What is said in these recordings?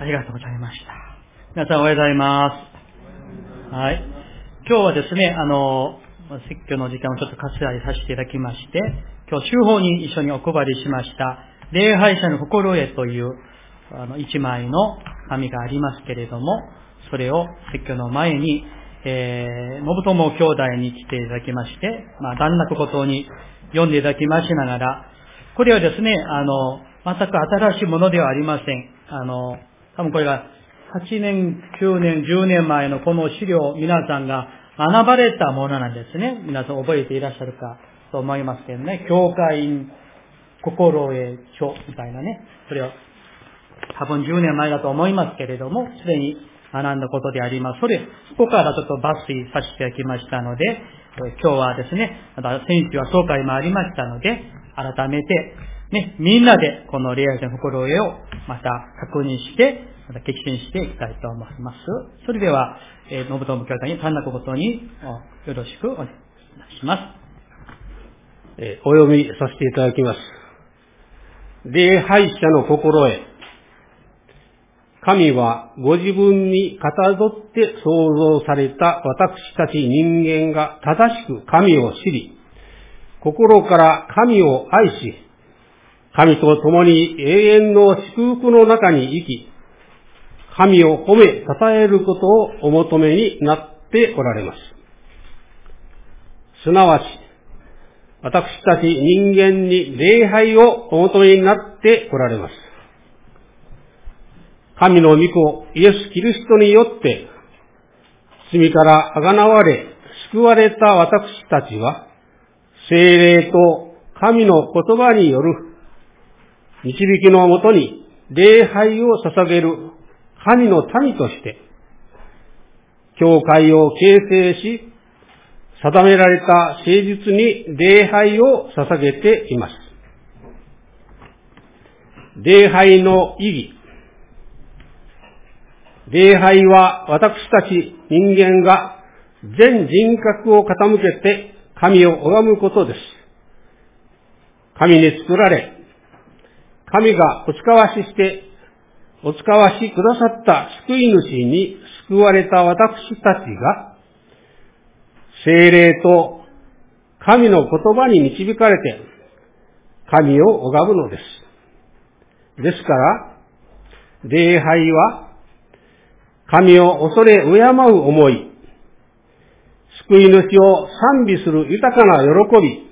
ありがとうございました。皆さんおはようございます。はい。今日はですね、あの、説教の時間をちょっと割愛させていただきまして、今日、週報に一緒にお配りしました、礼拝者の心得という、あの、一枚の紙がありますけれども、それを説教の前に、えー、信友兄弟に来ていただきまして、まあ、段落ごとに読んでいただきましながら、これはですね、あの、全く新しいものではありません。あの、多分これが8年、9年、10年前のこの資料、皆さんが学ばれたものなんですね。皆さん覚えていらっしゃるかと思いますけどね。教会員心得書みたいなね。それは多分10年前だと思いますけれども、すでに学んだことであります。それ、ここからちょっと抜粋させてきましたので、今日はですね、また先週は総会もありましたので、改めて、ね、みんなでこの礼拝の心得をまた確認して、また激戦していきたいと思います。それでは、えー、信友教会に単なることによろしくお願いします。え、お読みさせていただきます。礼拝者の心得。神はご自分にかたどって創造された私たち人間が正しく神を知り、心から神を愛し、神と共に永遠の祝福の中に生き、神を褒め、称えることをお求めになっておられます。すなわち、私たち人間に礼拝をお求めになっておられます。神の御子、イエス・キリストによって、罪からあがなわれ、救われた私たちは、精霊と神の言葉による導きのもとに礼拝を捧げる神の民として、教会を形成し、定められた誠実に礼拝を捧げています。礼拝の意義。礼拝は私たち人間が全人格を傾けて神を拝むことです。神に作られ、神がお使わしして、お使わしくださった救い主に救われた私たちが、精霊と神の言葉に導かれて、神を拝むのです。ですから、礼拝は、神を恐れ敬う思い、救い主を賛美する豊かな喜び、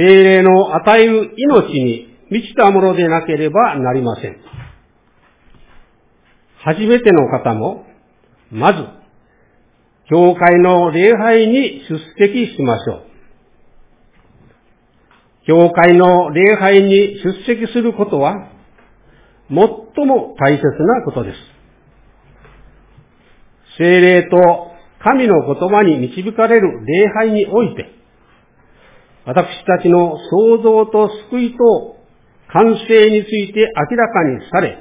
精霊の与える命に満ちたものでなければなりません。初めての方も、まず、教会の礼拝に出席しましょう。教会の礼拝に出席することは、最も大切なことです。精霊と神の言葉に導かれる礼拝において、私たちの創造と救いと完成について明らかにされ、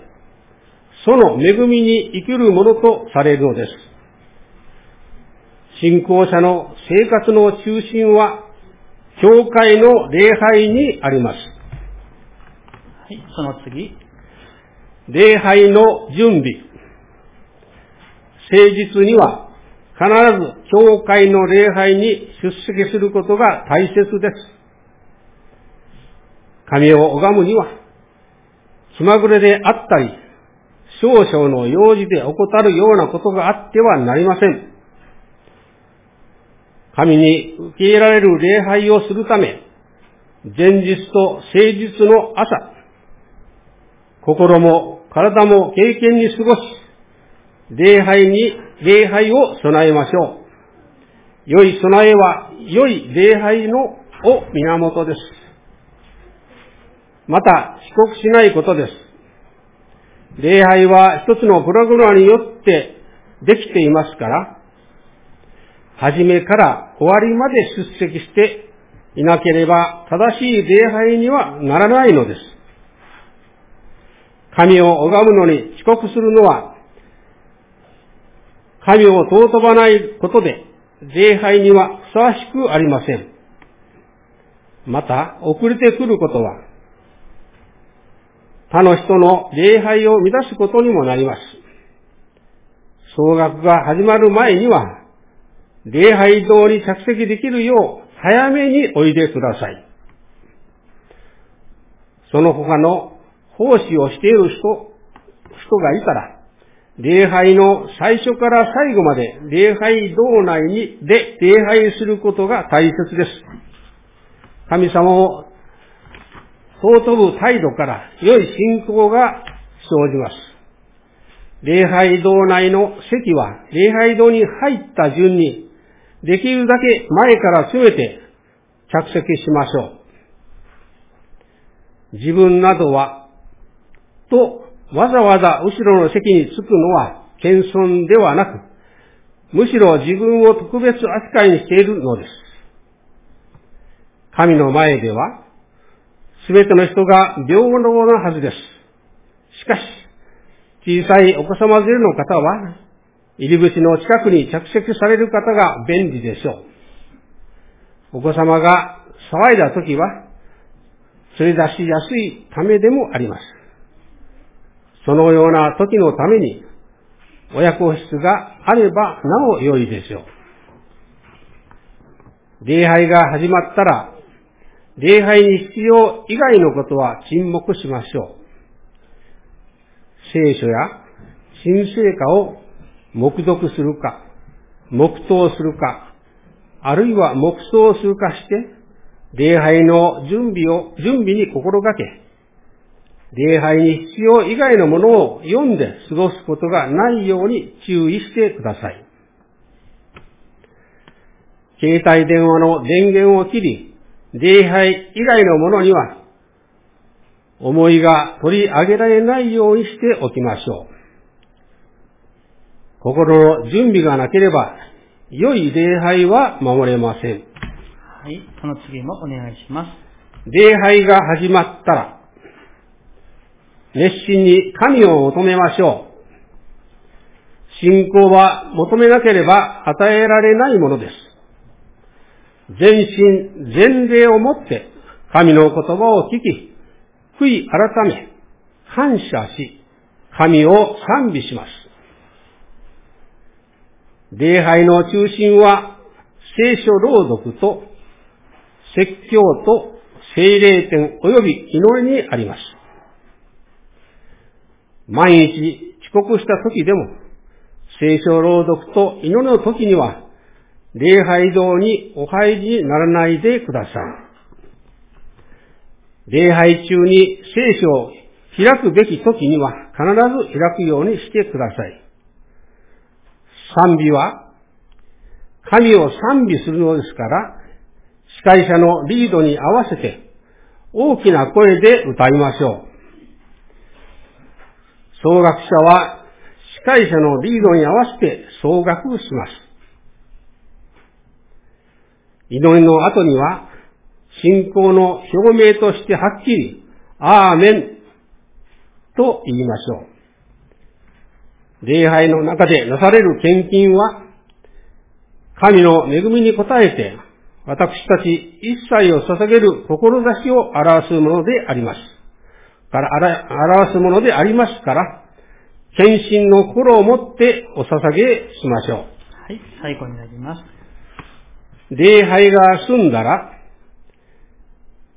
その恵みに生きるものとされるのです。信仰者の生活の中心は、教会の礼拝にあります。はい、その次。礼拝の準備。誠実には必ず教会の礼拝に出席することが大切です。神を拝むには、気まぐれであったり、少々の用事で怠るようなことがあってはなりません。神に受け入れられる礼拝をするため、前日と誠実の朝、心も体も経験に過ごし、礼拝に、礼拝を備えましょう。良い備えは、良い礼拝の、を源です。また、遅刻しないことです。礼拝は一つのプログラムによってできていますから、初めから終わりまで出席していなければ正しい礼拝にはならないのです。神を拝むのに遅刻するのは神を尊ばないことで、礼拝にはふさわしくありません。また、遅れてくることは、他の人の礼拝を乱すことにもなります。総額が始まる前には、礼拝堂に着席できるよう早めにおいでください。その他の奉仕をしている人、人がいたら、礼拝の最初から最後まで礼拝堂内にで礼拝することが大切です。神様を尊ぶ態度から良い信仰が生じます。礼拝堂内の席は礼拝堂に入った順にできるだけ前から詰めて着席しましょう。自分などは、とわざわざ後ろの席に着くのは謙遜ではなく、むしろ自分を特別扱いにしているのです。神の前では、すべての人が平等なはずです。しかし、小さいお子様連れの方は、入り口の近くに着席される方が便利でしょう。お子様が騒いだ時は、連れ出しやすいためでもあります。そのような時のために、親子室があればなお良いでしょう。礼拝が始まったら、礼拝に必要以外のことは沈黙しましょう。聖書や神聖歌を黙読するか、黙祷するか、あるいは黙想するかして、礼拝の準備を、準備に心がけ、礼拝に必要以外のものを読んで過ごすことがないように注意してください。携帯電話の電源を切り、礼拝以外のものには、思いが取り上げられないようにしておきましょう。心の準備がなければ、良い礼拝は守れません。はい、その次もお願いします。礼拝が始まったら、熱心に神を求めましょう。信仰は求めなければ与えられないものです。全身、全霊をもって神の言葉を聞き、悔い改め、感謝し、神を賛美します。礼拝の中心は聖書朗読と説教と聖霊典及び祈りにあります。毎日遅刻した時でも聖書朗読と祈りの時には礼拝堂にお入りにならないでください。礼拝中に聖書を開くべき時には必ず開くようにしてください。賛美は神を賛美するのですから、司会者のリードに合わせて大きな声で歌いましょう。総学者は司会者のリードに合わせて総学します。祈りの後には、信仰の表明としてはっきり、アーメンと言いましょう。礼拝の中でなされる献金は、神の恵みに応えて、私たち一切を捧げる志を表すものであります。から表すものでありますから、献身の心を持ってお捧げしましょう。はい、最後になります。礼拝が済んだら、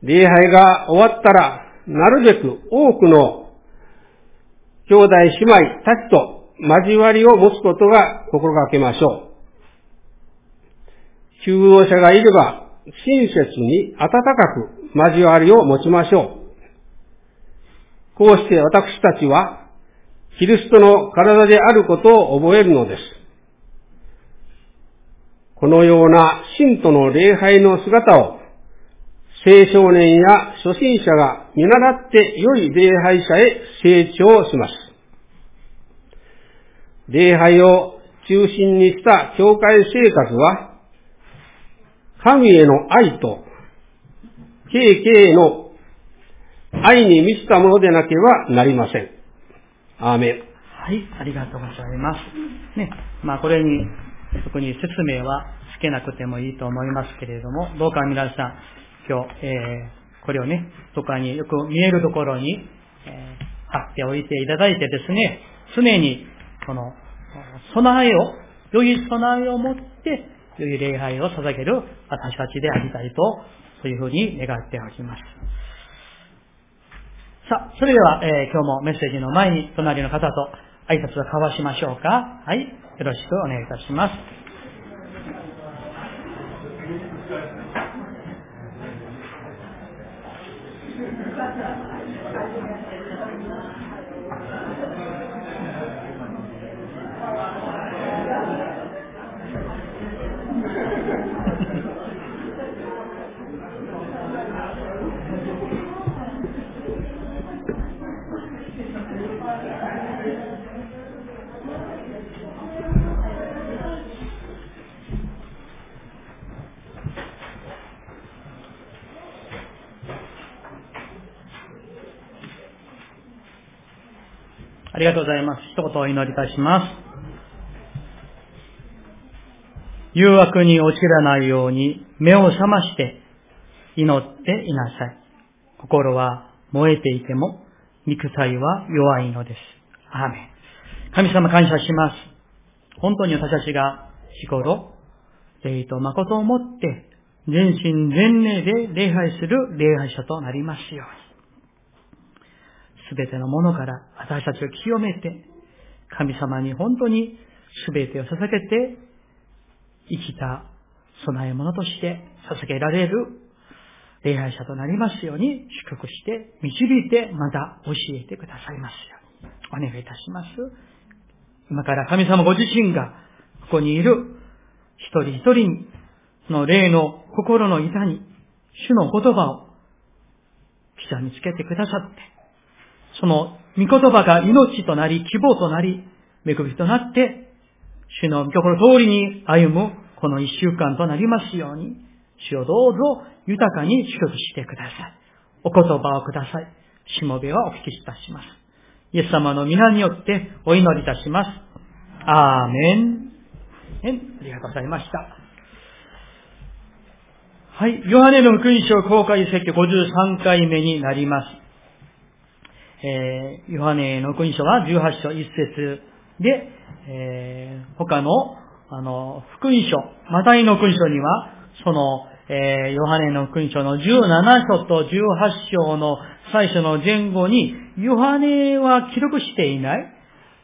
礼拝が終わったら、なるべく多くの兄弟姉妹たちと交わりを持つことが心がけましょう。求道者がいれば、親切に温かく交わりを持ちましょう。こうして私たちは、キリストの体であることを覚えるのです。このような信徒の礼拝の姿を青少年や初心者が見習って良い礼拝者へ成長します。礼拝を中心にした教会生活は、神への愛と、経営への愛に満ちたものでなければなりません。アーメン。はい、ありがとうございます。ね、まあこれに特に説明はつけなくてもいいと思いますけれども、どうか皆さん、今日、えー、これをね、とかによく見えるところに、えー貼っておいていただいてですね、常に、この、備えを、良い備えを持って、良い礼拝を捧げる私たちでありたいと、そういうふうに願っております。さあ、それでは、えー、今日もメッセージの前に、隣の方と挨拶を交わしましょうか。はい。よろしくお願いいたします。あありがとうございます。一言お祈りいたします。誘惑に陥らないように目を覚まして祈っていなさい。心は燃えていても肉体は弱いのです。アーメン。神様感謝します。本当に私たちが日頃、霊と誠をもって全身全霊で礼拝する礼拝者となりますように。すべてのものから私たちを清めて、神様に本当にすべてを捧げて、生きた備え物として捧げられる礼拝者となりますように祝福して導いてまた教えてくださいますようにお願いいたします。今から神様ご自身がここにいる一人一人の霊の心の板に主の言葉を刻みつけてくださって、その御言葉が命となり、希望となり、恵みとなって、主の御心通りに歩むこの一週間となりますように、主をどうぞ豊かに祝福してください。お言葉をください。しもべはお聞きいたします。イエス様の皆によってお祈りいたします。アーメン。ありがとうございました。はい。ヨハネの福音書公開説教53回目になります。えー、ヨハネの福音書は18章1節で、えー、他の、あの、福音書、マタイの福音書には、その、えー、ヨハネの福音書の17章と18章の最初の前後に、ヨハネは記録していない。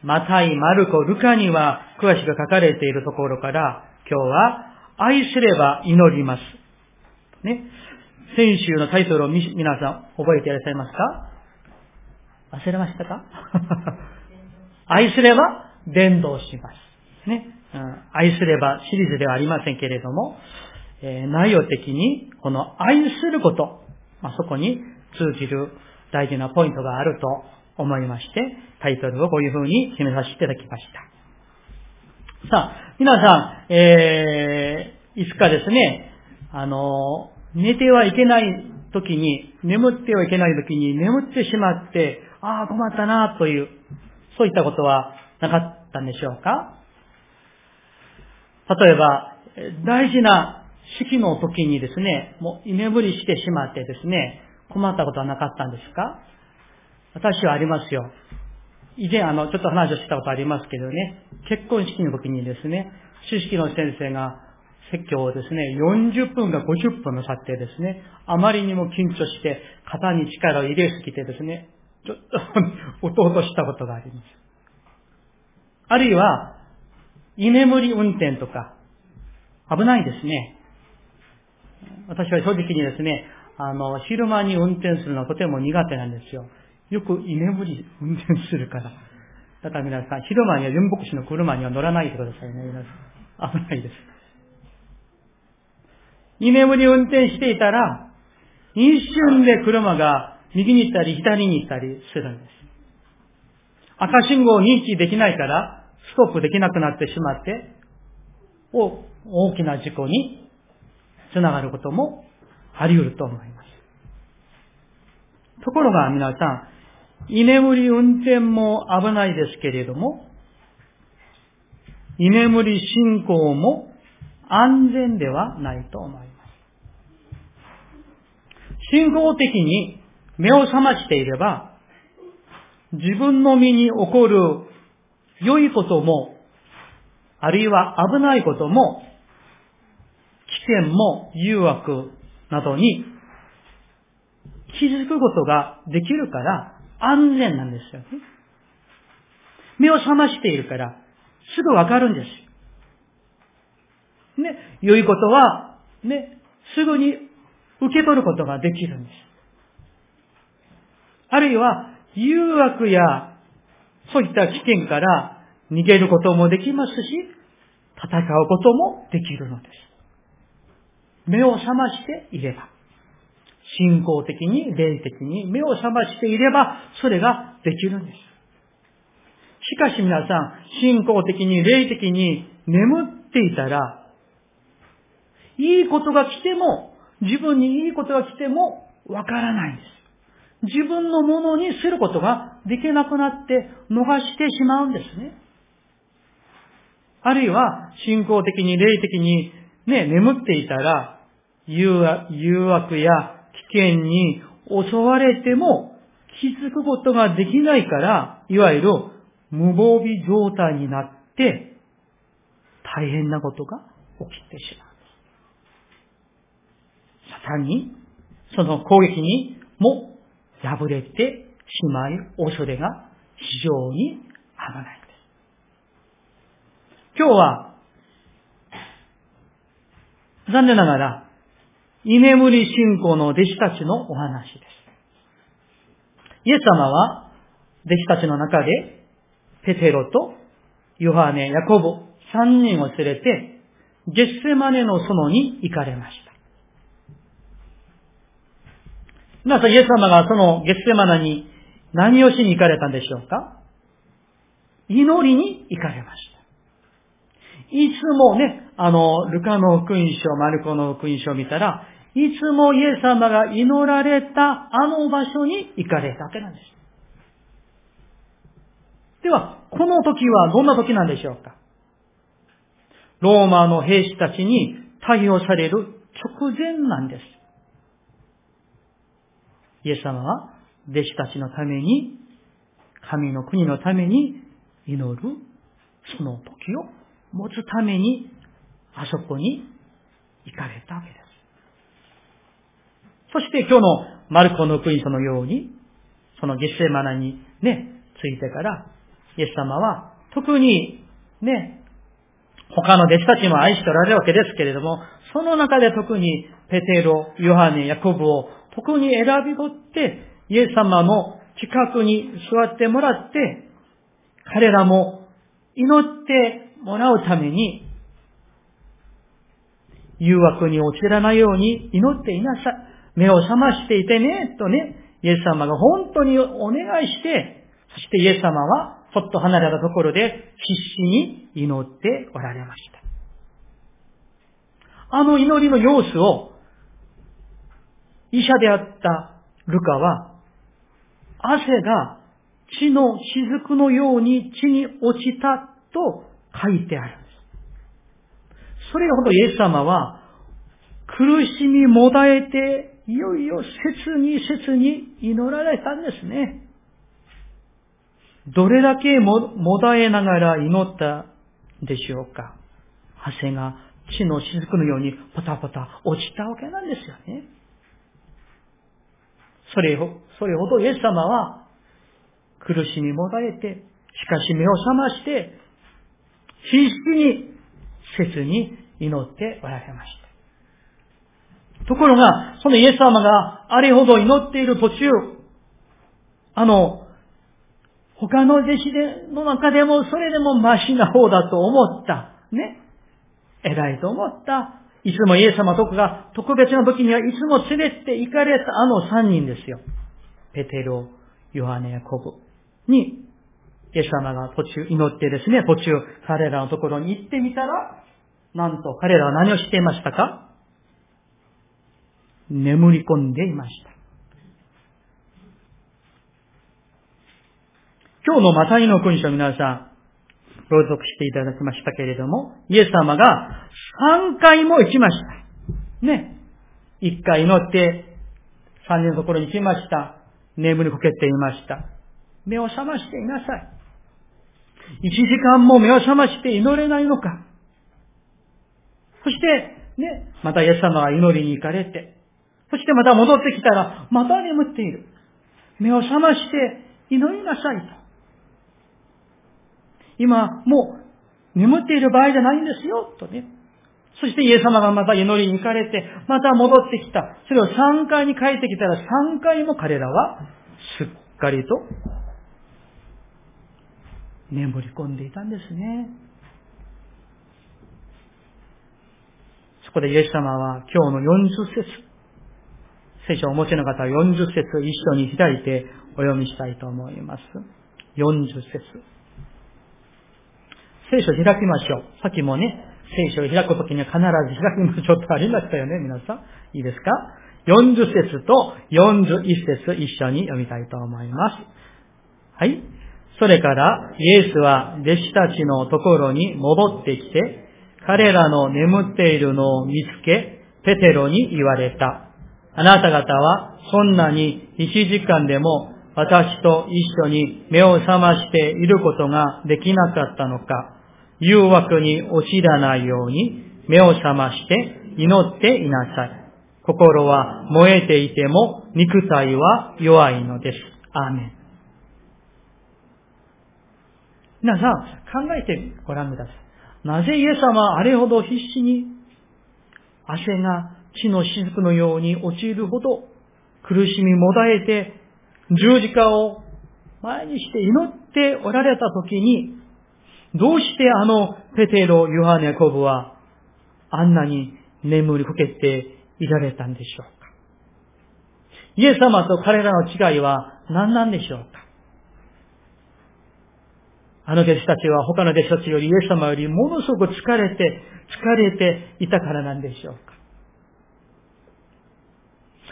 マタイ、マルコ、ルカには詳しく書かれているところから、今日は、愛すれば祈ります。ね。先週のタイトルを皆さん覚えていらっしゃいますか？忘れましたか？愛すれば伝道します。ね。うん、愛すればシリーズではありませんけれども、えー、内容的にこの愛すること、まあ、そこに通じる大事なポイントがあると思いまして、タイトルをこういう風に決めさせていただきました。さあ、皆さん、えー、いつかですね、あの、寝てはいけない時に、眠ってはいけない時に眠ってしまって、ああ、困ったな、という、そういったことはなかったんでしょうか？例えば、大事な式の時にですね、もう居眠りしてしまってですね、困ったことはなかったんですか？私はありますよ。以前あの、ちょっと話をしたことありますけどね、結婚式の時にですね、主式の先生が説教をですね、40分か50分なさってですね、あまりにも緊張して肩に力を入れすぎてですね、ちょっと、おとしたことがあります。あるいは、居眠り運転とか、危ないですね。私は正直にですね、あの、昼間に運転するのはとても苦手なんですよ。よく居眠り運転するから。だから皆さん、昼間には純牧師の車には乗らないでくださいね、皆さん。危ないです。居眠り運転していたら、一瞬で車が右に行ったり左に行ったりするんです。赤信号を認知できないから、ストップできなくなってしまって、大きな事故につながることもあり得ると思います。ところが皆さん、居眠り運転も危ないですけれども、居眠り進行も安全ではないと思います。信号的に目を覚ましていれば、自分の身に起こる良いことも、あるいは危ないことも、危険も誘惑などに気づくことができるから安全なんですよね。目を覚ましているから、すぐわかるんです。ね、良いことは、ね、すぐに受け取ることができるんです。あるいは、誘惑や、そういった危険から逃げることもできますし、戦うこともできるのです。目を覚ましていれば、信仰的に、霊的に目を覚ましていれば、それができるんです。しかし皆さん、信仰的に、霊的に眠っていたら、いいことが来ても、自分にいいことが来ても、わからないんです。自分のものにすることができなくなって逃してしまうんですね。あるいは、信仰的に、霊的に、ね、眠っていたら、誘惑や危険に襲われても気づくことができないから、いわゆる無防備状態になって、大変なことが起きてしまう。サタンに、その攻撃にも敗れてしまい恐れが非常に危ないんです。今日は、残念ながら、居眠り信仰の弟子たちのお話です。イエス様は、弟子たちの中で、ペテロとヨハネ、ヤコブ、三人を連れて、ゲッセマネの園に行かれました。皆さん、イエス様がそのゲッセマナに何をしに行かれたんでしょうか？祈りに行かれました。いつもね、あの、ルカの福音書、マルコの福音書を見たら、いつもイエス様が祈られたあの場所に行かれたわけなんです。では、この時はどんな時なんでしょうか？ローマの兵士たちに対応される直前なんです。イエス様は弟子たちのために、神の国のために祈るその時を持つために、あそこに行かれたわけです。そして今日のマルコの福音書のように、そのゲッセマナにね、ついてから、イエス様は特にね、他の弟子たちも愛しておられるわけですけれども、その中で特にペテロ、ヨハネ、ヤコブを特に選び取って、イエス様の近くに座ってもらって、彼らも祈ってもらうために、誘惑に陥らないように祈っていなさい。目を覚ましていてね、とね、イエス様が本当にお願いして、そしてイエス様はちょっと離れたところで必死に祈っておられました。あの祈りの様子を、医者であったルカは、汗が血の雫のように血に落ちたと書いてあるんです。それほどイエス様は、苦しみもだえて、いよいよ切に切に祈られたんですね。どれだけも、もだえながら祈ったでしょうか。汗が血の雫のようにパタパタ落ちたわけなんですよね。それほそれほどイエス様は苦しみもだえて、しかし目を覚まして、必死に切に祈っておられました。ところが、そのイエス様があれほど祈っている途中、あの、他の弟子での中でもそれでもマシな方だと思った。ね。偉いと思った。いつもイエス様とかが特別な時にはいつも連れて行かれたあの三人ですよ。ペテロ、ヨハネ、コブに、イエス様が途中祈ってですね、途中彼らのところに行ってみたら、なんと彼らは何をしていましたか？眠り込んでいました。今日のマタイの君書皆さん、朗読していただきましたけれども、イエス様が3回も行きました。ね。1回祈って、3人のところに行きました。眠りこけていました。目を覚ましていなさい。一時間も目を覚まして祈れないのか。そして、ね、またイエス様が祈りに行かれて、そしてまた戻ってきたら、また眠っている。目を覚まして祈りなさいと。今、もう眠っている場合じゃないんですよ、とね。そしてイエス様がまた祈りに行かれて、また戻ってきた。それを3回に帰ってきたら3回も彼らはすっかりと眠り込んでいたんですね。そこでイエス様は今日の40節聖書をお持ちの方は40節一緒に開いてお読みしたいと思います。40節聖書を開きましょう。さっきもね、聖書を開くときには必ず開きましょうとありましたよね、皆さん。いいですか ?40 節と41節一緒に読みたいと思います。はい。それから、イエスは弟子たちのところに戻ってきて、彼らの眠っているのを見つけ、ペテロに言われた。あなた方は、そんなに一時間でも私と一緒に目を覚ましていることができなかったのか、誘惑に陥らないように目を覚まして祈っていなさい。心は燃えていても肉体は弱いのです。アーメン。皆さん、考えてごらんください。なぜイエス様はあれほど必死に汗が血の雫のように落ちるほど苦しみもだえて十字架を前にして祈っておられた時にどうしてあのペテロ、ヨハネ、ヤコブはあんなに眠りこけていられたんでしょうか？イエス様と彼らの違いは何なんでしょうか？あの弟子たちは他の弟子たちよりイエス様よりものすごく疲れて、疲れていたからなんでしょうか？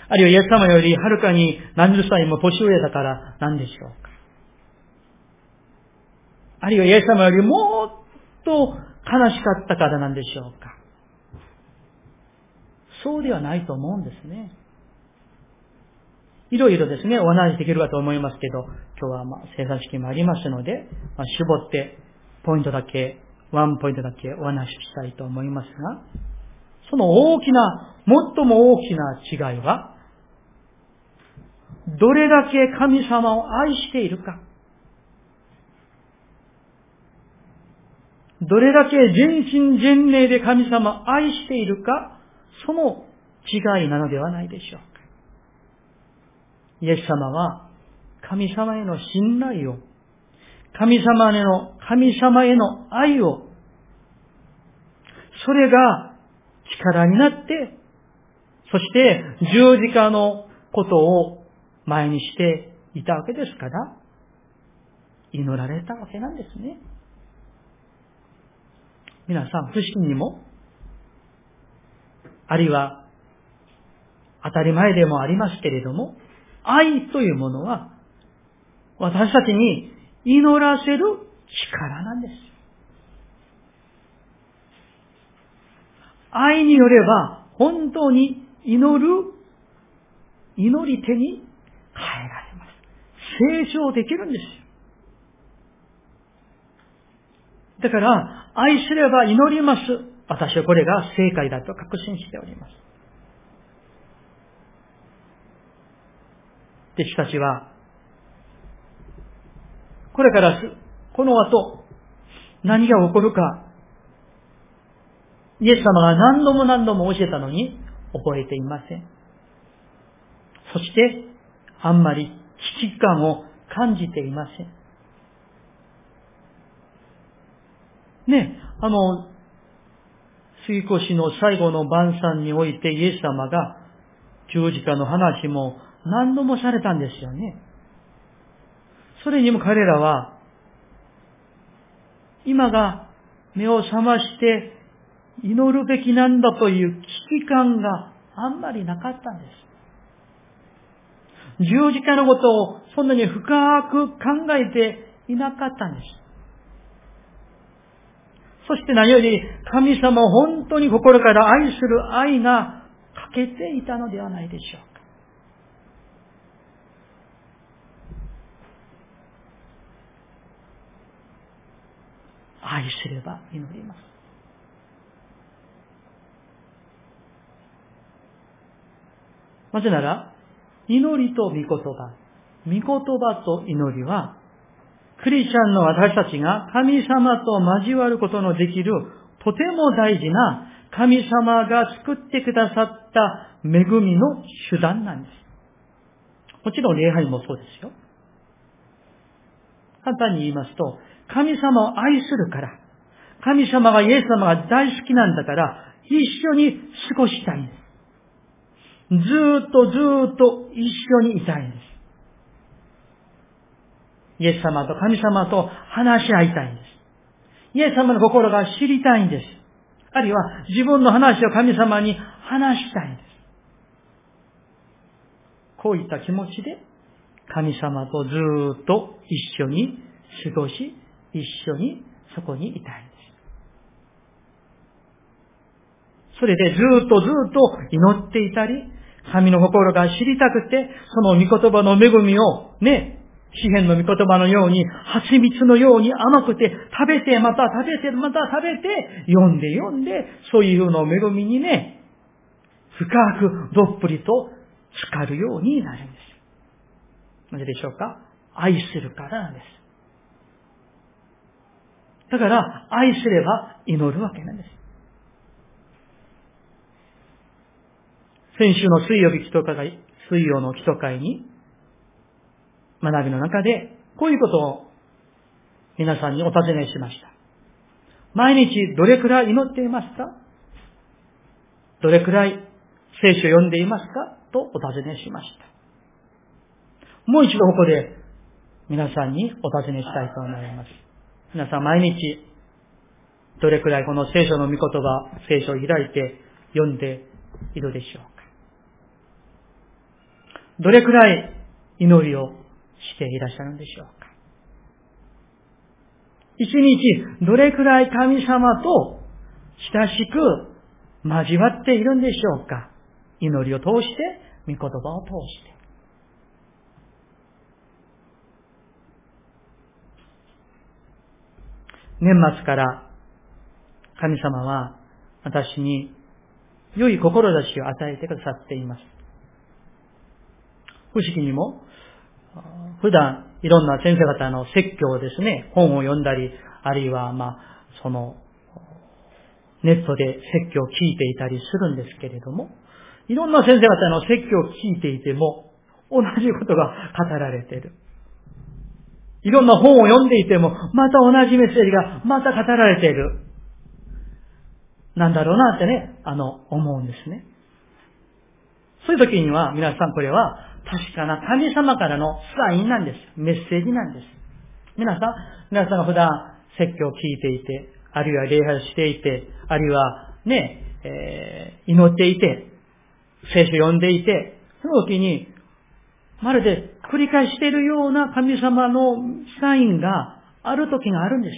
あるいはイエス様よりはるかに何十歳も年上だからなんでしょうか？あるいはイエス様よりもっと悲しかったからなんでしょうかそうではないと思うんですね。いろいろですね、お話しできるかと思いますけど、今日はまあ生産式もありますので、まあ、絞って、ポイントだけ、ワンポイントだけお話ししたいと思いますが、その大きな、最も大きな違いは、どれだけ神様を愛しているか。どれだけ全身全霊で神様を愛しているか、その違いなのではないでしょうか。イエス様は神様への信頼を、神様への、神様への愛を、それが力になって、そして十字架のことを前にしていたわけですから、祈られたわけなんですね。皆さん、不思議にも、あるいは、当たり前でもありますけれども、愛というものは、私たちに祈らせる力なんです。愛によれば、本当に祈る、祈り手に変えられます。成長できるんですよ。だから、愛すれば祈ります。私はこれが正解だと確信しております。弟子たちは、これからこの後、何が起こるか、イエス様が何度も何度も教えたのに、覚えていません。そして、あんまり危機感を感じていません。ね、あの、水越の最後の晩餐においてイエス様が十字架の話も何度もされたんですよね。それにも彼らは、今が目を覚まして祈るべきなんだという危機感があんまりなかったんです。十字架のことをそんなに深く考えていなかったんです。そして何より神様を本当に心から愛する愛が欠けていたのではないでしょうか。愛すれば祈ります。なぜなら、祈りと御言葉、御言葉と祈りはクリスチャンの私たちが神様と交わることのできるとても大事な神様が作ってくださった恵みの手段なんです。もちろん礼拝もそうですよ。簡単に言いますと、神様を愛するから、神様がイエス様が大好きなんだから、一緒に過ごしたいんです。ずっとずっと一緒にいたいんです。イエス様と神様と話し合いたいんです。イエス様の心が知りたいんです。あるいは自分の話を神様に話したいんです。こういった気持ちで神様とずっと一緒に過ごし、一緒にそこにいたいんです。それでずっとずっと祈っていたり、神の心が知りたくて、その御言葉の恵みをね、詩篇の御言葉のように、蜂蜜のように甘くて、食べて、また食べて、また食べて、読んで読んで、そういうのを恵みにね、深くどっぷりと浸かるようになるんです。なぜでしょうか？愛するからなんです。だから、愛すれば祈るわけなんです。先週の水曜日祈祷会、水曜の祈祷会に、学びの中で、こういうことを皆さんにお尋ねしました。毎日どれくらい祈っていますか？どれくらい聖書を読んでいますか？とお尋ねしました。もう一度ここで皆さんにお尋ねしたいと思います。皆さん毎日どれくらいこの聖書の御言葉、聖書を開いて読んでいるでしょうか？どれくらい祈りをしていらっしゃるんでしょうか一日どれくらい神様と親しく交わっているんでしょうか祈りを通して、御言葉を通して。年末から神様は私に良い志を与えてくださっています。不思議にも、普段いろんな先生方の説教をですね、本を読んだり、あるいはまあ、その、ネットで説教を聞いていたりするんですけれども、いろんな先生方の説教を聞いていても、同じことが語られている。いろんな本を読んでいても、また同じメッセージがまた語られている。なんだろうなってね、あの、思うんですね。そういう時には、皆さんこれは、確かな神様からのサインなんです。メッセージなんです。皆さん、皆さんが普段説教を聞いていて、あるいは礼拝していて、あるいはね、えー、祈っていて、聖書を読んでいて、その時に、まるで繰り返しているような神様のサインがある時があるんです。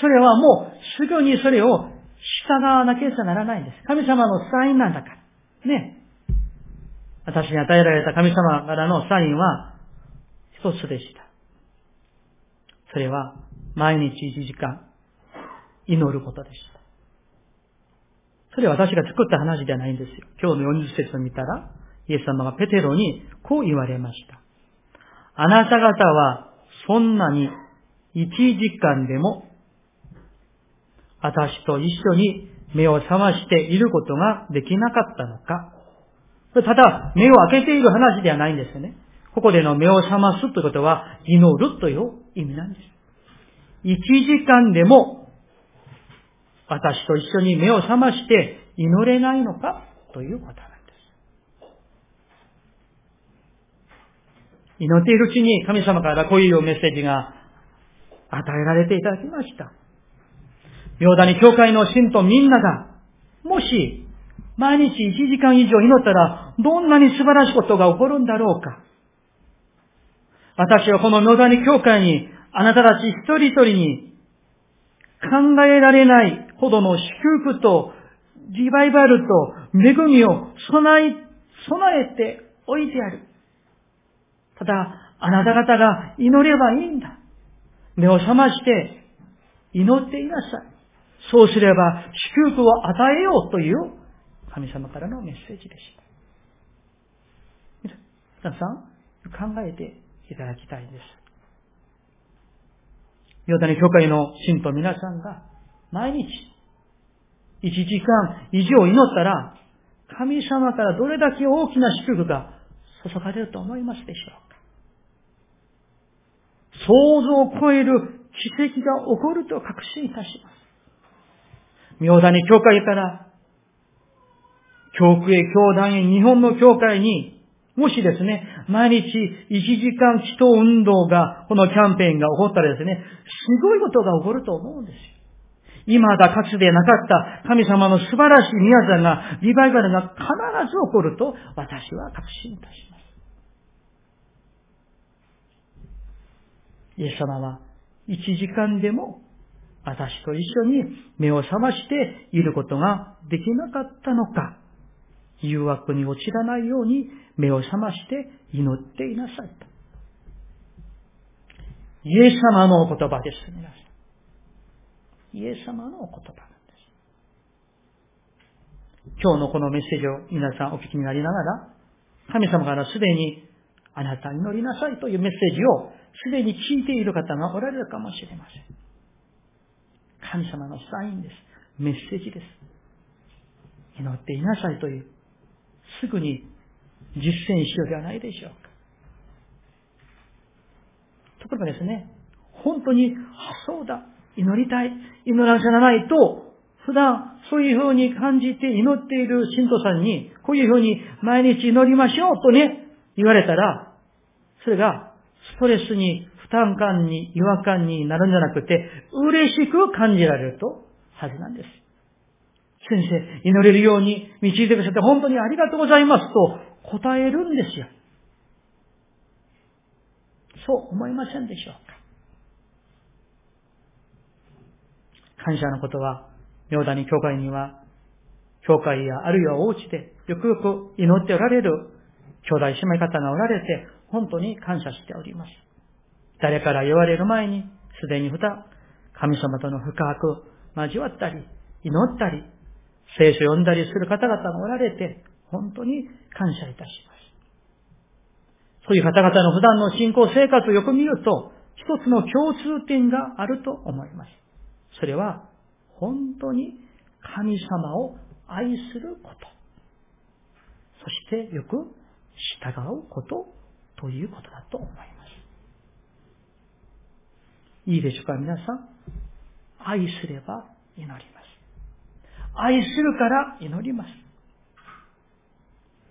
それはもうすぐにそれを従わなければならないんです。神様のサインなんだから。ね。私に与えられた神様からのサインは一つでした。それは毎日1時間祈ることでした。それは私が作った話ではないんですよ。今日の40節を見たら、イエス様がペテロにこう言われました。あなた方はそんなに1時間でも私と一緒に目を覚ましていることができなかったのかただ、目を開けている話ではないんですよね。ここでの目を覚ますということは、祈るという意味なんです。一時間でも、私と一緒に目を覚まして祈れないのかということなんです。祈っているうちに神様からこういうメッセージが与えられていただきました。妙だに教会の信徒みんなが、もし毎日1時間以上祈ったら、どんなに素晴らしいことが起こるんだろうか。私はこの野谷教会に、あなたたち一人一人に、考えられないほどの祝福と、リバイバルと、恵みを備え、備えておいてある。ただ、あなた方が祈ればいいんだ。目を覚まして、祈っていなさい。そうすれば祝福を与えようという神様からのメッセージでした。皆さん、考えていただきたいんです。ヨダネ教会の信徒皆さんが毎日1時間以上祈ったら神様からどれだけ大きな祝福が注がれると思いますでしょうか想像を超える奇跡が起こると確信いたします。妙谷教会から、教区へ、教団へ、日本の教会に、もしですね、毎日1時間祈祷運動が、このキャンペーンが起こったらですね、すごいことが起こると思うんですよ。今だかつてなかった神様の素晴らしい宮沢が、リバイバルが必ず起こると、私は確信いたします。イエス様は、1時間でも私と一緒に目を覚ましていることができなかったのか、誘惑に陥らないように目を覚まして祈っていなさいと。イエス様のお言葉です、皆さん。イエス様のお言葉なんです。今日のこのメッセージを皆さんお聞きになりながら、神様からすでにあなた祈りなさいというメッセージをすでに聞いている方がおられるかもしれません。神様のサインです。メッセージです。祈っていなさいという、すぐに実践しようではないでしょうか。ところがですね、本当に、あ、そうだ、祈りたい、祈らせらないと、普段そういうふうに感じて祈っている信徒さんに、こういうふうに毎日祈りましょうとね、言われたら、それがストレスに負担感に、違和感になるんじゃなくて、嬉しく感じられるとはずなんです。先生、祈れるように導いてくださって本当にありがとうございますと答えるんですよ。そう思いませんでしょうか。感謝のことは、妙谷教会には、教会やあるいはお家でよくよく祈っておられる兄弟姉妹方がおられて、本当に感謝しております。誰から言われる前に、すでに普段、神様との深く交わったり、祈ったり、聖書を読んだりする方々がおられて、本当に感謝いたします。そういう方々の普段の信仰生活をよく見ると、一つの共通点があると思います。それは、本当に神様を愛すること。そしてよく従うことということだと思います。いいでしょうか、皆さん。愛すれば祈ります。愛するから祈ります。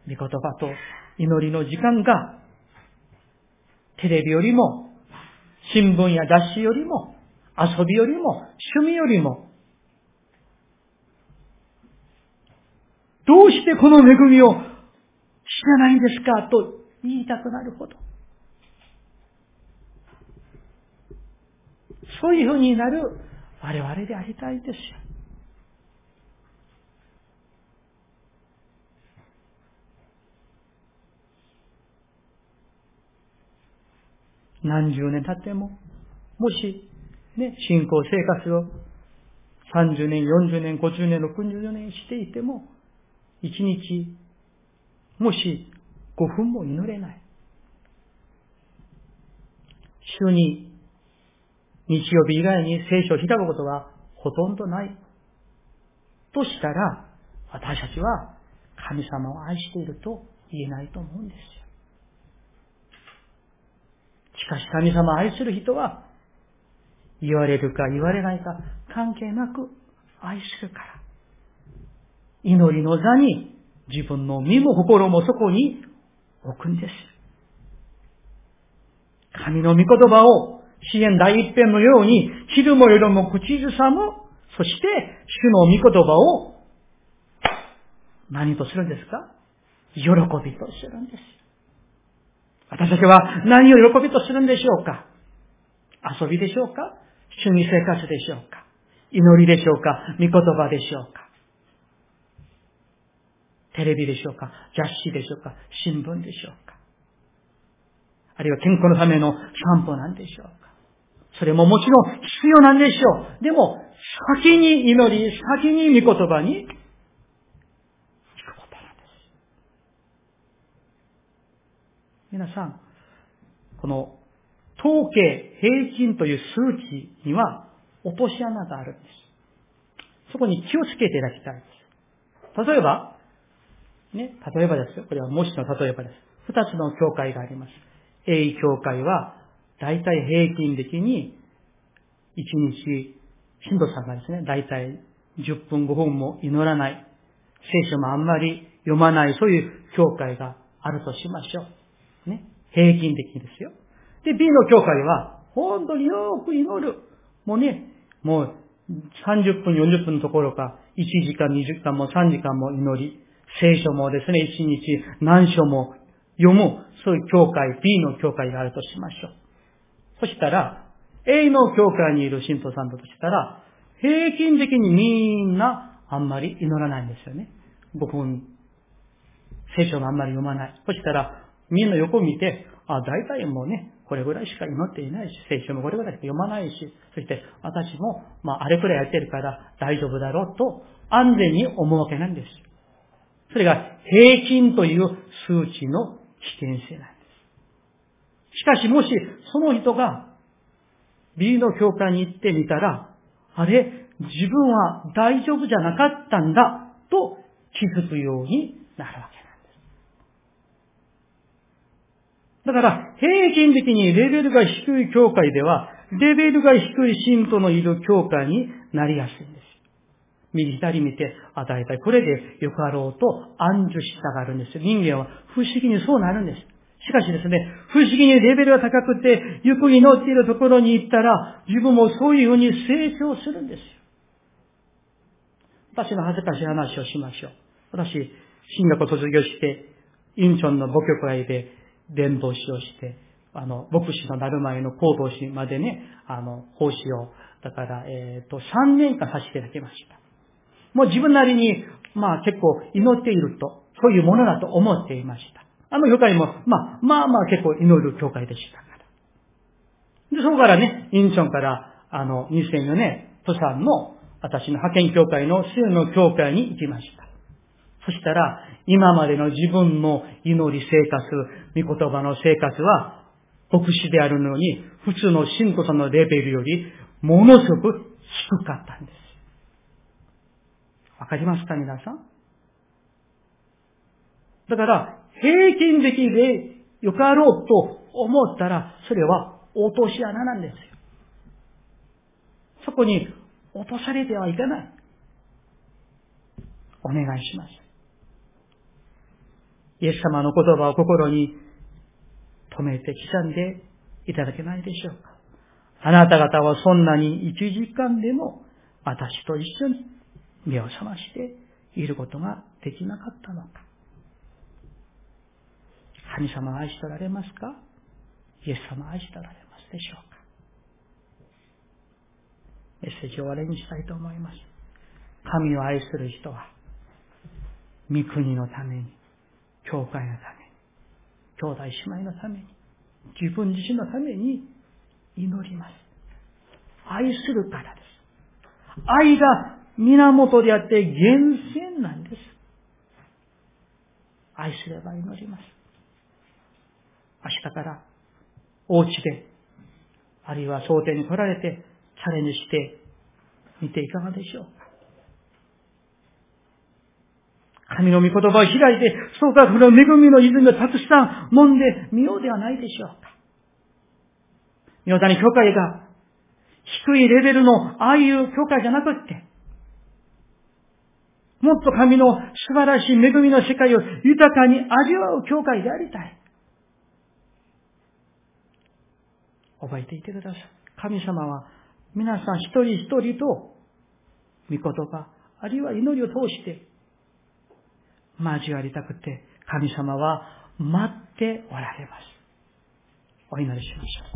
御言葉と祈りの時間が、テレビよりも、新聞や雑誌よりも、遊びよりも、趣味よりも、どうしてこの恵みを知らないんですかと言いたくなるほど。そういうふうになる我々でありたいですよ。何十年経っても、もし、ね、信仰生活を30年、40年、50年、60年していても、1日、もし5分も祈れない。週に日曜日以外に聖書を開くことはほとんどない。としたら、私たちは神様を愛していると言えないと思うんですよ。しかし神様を愛する人は、言われるか言われないか関係なく愛するから。祈りの座に自分の身も心もそこに置くんです。神の御言葉を支援第一編のように、昼も夜も口ずさむ、そして、主の御言葉を、何とするんですか？喜びとするんです。私たちは何を喜びとするんでしょうか？遊びでしょうか？趣味生活でしょうか？祈りでしょうか？御言葉でしょうか？テレビでしょうか？雑誌でしょうか？新聞でしょうか？あるいは健康のための散歩なんでしょうか？それももちろん必要なんでしょう。でも、先に祈り、先に御言葉に聞くことなんです。皆さん、この統計、平均という数値には落とし穴があるんです。そこに気をつけていただきたいです。例えば、ね、例えばですよ。これは模試の例えばです。二つの教会があります。A 教会は、だいたい平均的に、一日、信徒さんがですね、だいたい10分5分も祈らない、聖書もあんまり読まない、そういう教会があるとしましょう。ね。平均的ですよ。で、B の教会は、本当によく祈る。もうね、もう30分、40分のところか、1時間、2時間も3時間も祈り、聖書もですね、1日何章も読む、そういう教会、B の教会があるとしましょう。そしたら、A の教会にいる信徒さんだとしたら、平均的にみんなあんまり祈らないんですよね。5分、聖書があんまり読まない。そしたら、みんな横見て、あ、大体もうね、これぐらいしか祈っていないし、聖書もこれぐらいしか読まないし、そして私も、まあ、あれくらいやってるから大丈夫だろうと、安全に思うわけなんです。それが平均という数値の危険性なんです。しかしもし、その人が B の教会に行ってみたら、あれ、自分は大丈夫じゃなかったんだと気づくようになるわけ。だから、平均的にレベルが低い教会では、レベルが低い信徒のいる教会になりやすいんです。右左見て、あ、だいたいこれでよかろうと暗示したがるんです。人間は不思議にそうなるんです。しかしですね、不思議にレベルが高くて、ゆっくり乗っているところに行ったら、自分もそういうふうに成長するんですよ。私の恥ずかしい話をしましょう。私、進学を卒業して、インチョンの母教会で伝道師をして、あの、牧師のなる前の行動師までね、あの、奉仕を、だから、えっ、ー、と、3年間させていただきました。もう自分なりに、まあ結構祈っていると、そういうものだと思っていました。あの教会も、まあ、まあまあ結構祈る教会でしたから。で、そこからね、インチョンから、あの、2004年、プサンの、私の派遣教会の週の教会に行きました。そしたら、今までの自分の祈り生活、御言葉の生活は、牧師であるのに、普通の信徒さんのレベルより、ものすごく低かったんです。わかりますか皆さん？だから、平均的でよかろうと思ったら、それは落とし穴なんですよ。そこに落とされてはいけない。お願いします。イエス様の言葉を心に留めて刻んでいただけないでしょうか。あなた方はそんなに一時間でも私と一緒に目を覚ましていることができなかったのか。神様を愛しておられますか？イエス様を愛しておられますでしょうか？メッセージを終わりにしたいと思います。神を愛する人は、御国のために、教会のために、兄弟姉妹のために、自分自身のために祈ります。愛するからです。愛が源であって源泉なんです。愛すれば祈ります。明日からお家で、あるいは想定に来られてチャレンジしてみていかがでしょうか。神の御言葉を開いて、そうか、この恵みの泉をたくさん飲んでみようではないでしょうか。皆さんに教会が低いレベルのああいう教会じゃなくって、もっと神の素晴らしい恵みの世界を豊かに味わう教会でありたい。覚えていてください。神様は皆さん一人一人と御言葉、あるいは祈りを通して交わりたくて、神様は待っておられます。お祈りしましょう。